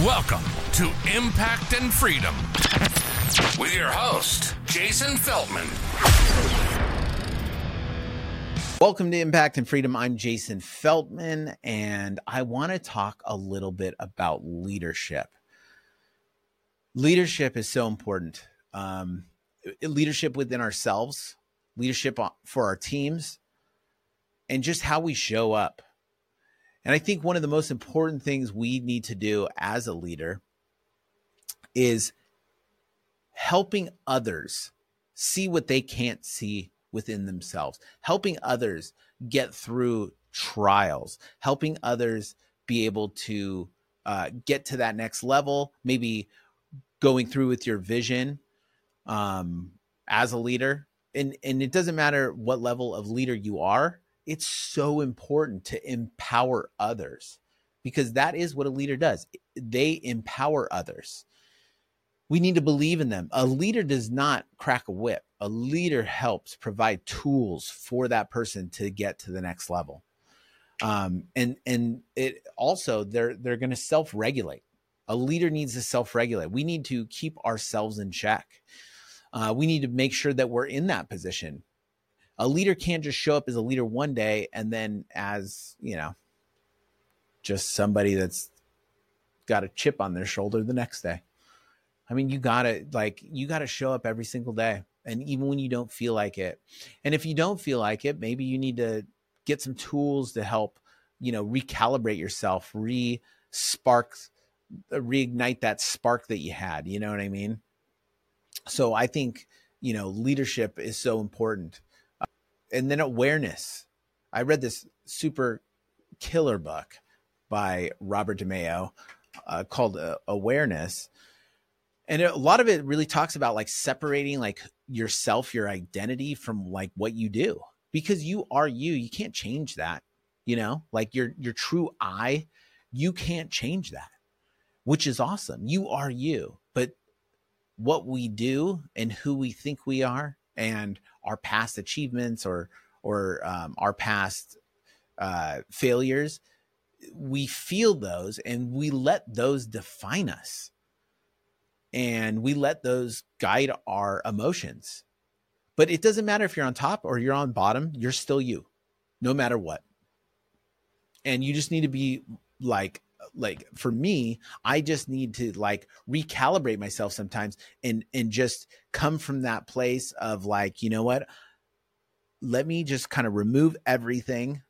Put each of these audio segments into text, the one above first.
Welcome to Impact and Freedom with your host, Jason Feltman. Welcome to Impact and Freedom. I'm Jason Feltman, and I want to talk a little bit about leadership. Leadership is so important. Um, leadership within ourselves, leadership for our teams, and just how we show up. And I think one of the most important things we need to do as a leader is helping others see what they can't see within themselves, helping others get through trials, helping others be able to uh, get to that next level, maybe going through with your vision um, as a leader. And, and it doesn't matter what level of leader you are, it's so important to empower others because that is what a leader does. They empower others. We need to believe in them. A leader does not crack a whip. A leader helps provide tools for that person to get to the next level. Um, and and it also they're they're going to self regulate. A leader needs to self regulate. We need to keep ourselves in check. Uh, we need to make sure that we're in that position a leader can't just show up as a leader one day and then as you know just somebody that's got a chip on their shoulder the next day. I mean you gotta like you gotta show up every single day and even when you don't feel like it. And if you don't feel like it maybe you need to get some tools to help you know recalibrate yourself re spark uh, reignite that spark that you had you know what i mean? So i think you know leadership is so important and then awareness. I read this super killer book by Robert de Mello uh, called uh, Awareness. And a lot of it really talks about like separating like yourself, your identity from like what you do because you are you. You can't change that, you know, like your your true I, you can't change that, which is awesome. You are you. But what we do and who we think we are and our past achievements or or um, our past uh, failures, we feel those and we let those define us, and we let those guide our emotions. But it doesn't matter if you're on top or you're on bottom; you're still you, no matter what. And you just need to be like like for me i just need to like recalibrate myself sometimes and and just come from that place of like you know what? Let me just kind of remove everything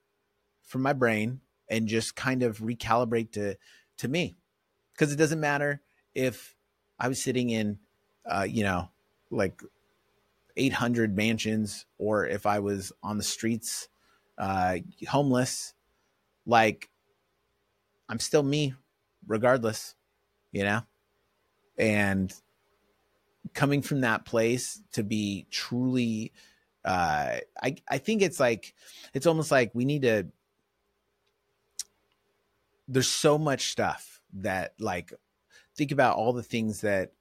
from my brain and just kind of recalibrate to to me. Because it doesn't matter if i was sitting in uh you know like 800 mansions or if i was on the streets uh homeless like I'm still me regardless, you know? And coming from that place to be truly uh I I think it's like it's almost like we need to there's so much stuff that like think about all the things that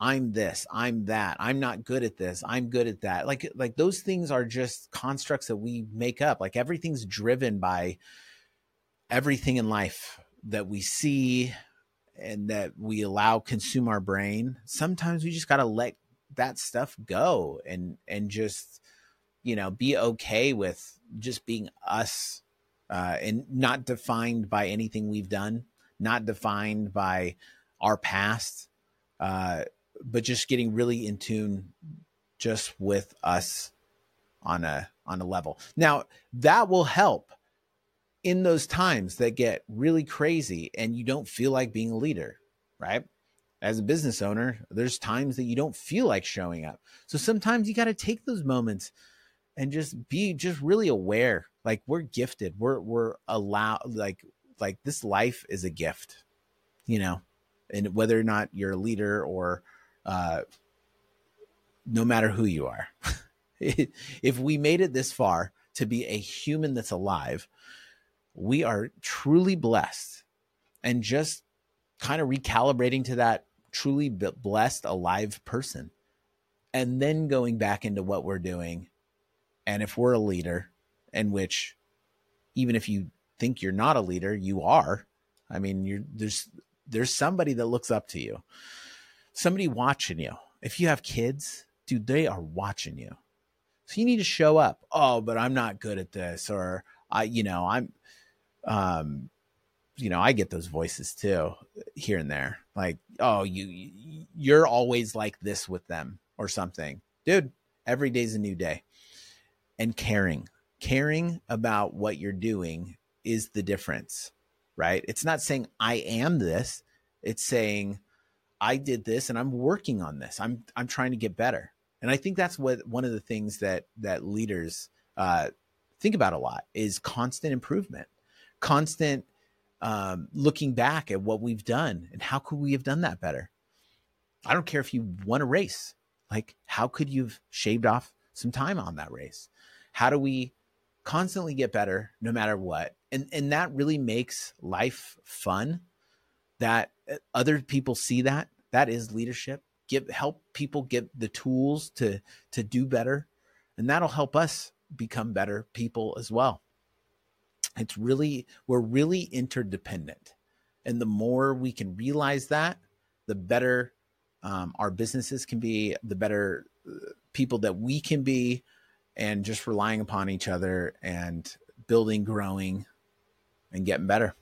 I'm this, I'm that, I'm not good at this, I'm good at that. Like like those things are just constructs that we make up. Like everything's driven by everything in life that we see and that we allow consume our brain sometimes we just got to let that stuff go and and just you know be okay with just being us uh, and not defined by anything we've done not defined by our past uh, but just getting really in tune just with us on a on a level. Now that will help in those times that get really crazy and you don't feel like being a leader, right? As a business owner, there's times that you don't feel like showing up. So sometimes you got to take those moments and just be just really aware. Like we're gifted. We're we're allowed like like this life is a gift, you know. And whether or not you're a leader or uh no matter who you are. if we made it this far to be a human that's alive, we are truly blessed and just kind of recalibrating to that truly blessed alive person and then going back into what we're doing and if we're a leader in which even if you think you're not a leader you are i mean there's there's somebody that looks up to you, somebody watching you. If you have kids, dude, they are watching you. So you need to show up. Oh, but I'm not good at this, or I, you know, I'm, um, you know, I get those voices too here and there. Like, oh, you, you're always like this with them or something, dude. Every day's a new day, and caring, caring about what you're doing is the difference, right? It's not saying I am this. It's saying I did this and I'm working on this. I'm I'm trying to get better. And I think that's what one of the things that that leaders uh, think about a lot is constant improvement, constant um, looking back at what we've done and how could we have done that better. I don't care if you won a race, like how could you've shaved off some time on that race? How do we constantly get better no matter what? And and that really makes life fun. That uh, other people see that that is leadership give help people get the tools to to do better and that'll help us become better people as well it's really we're really interdependent and the more we can realize that the better um, our businesses can be the better uh, people that we can be and just relying upon each other and building growing and getting better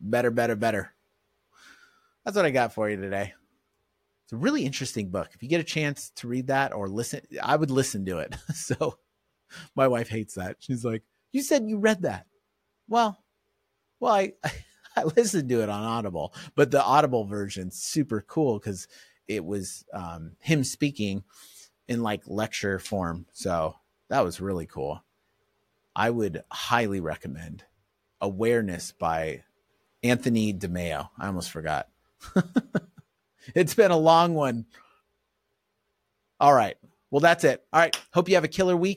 better better better that's what i got for you today it's a really interesting book. If you get a chance to read that or listen, I would listen to it. so my wife hates that. She's like, "You said you read that." Well, well, I I listened to it on Audible, but the Audible version's super cool because it was um, him speaking in like lecture form. So that was really cool. I would highly recommend Awareness by Anthony de Mello. I almost forgot. It's been a long one. All right. Well, that's it. All right. Hope you have a killer week.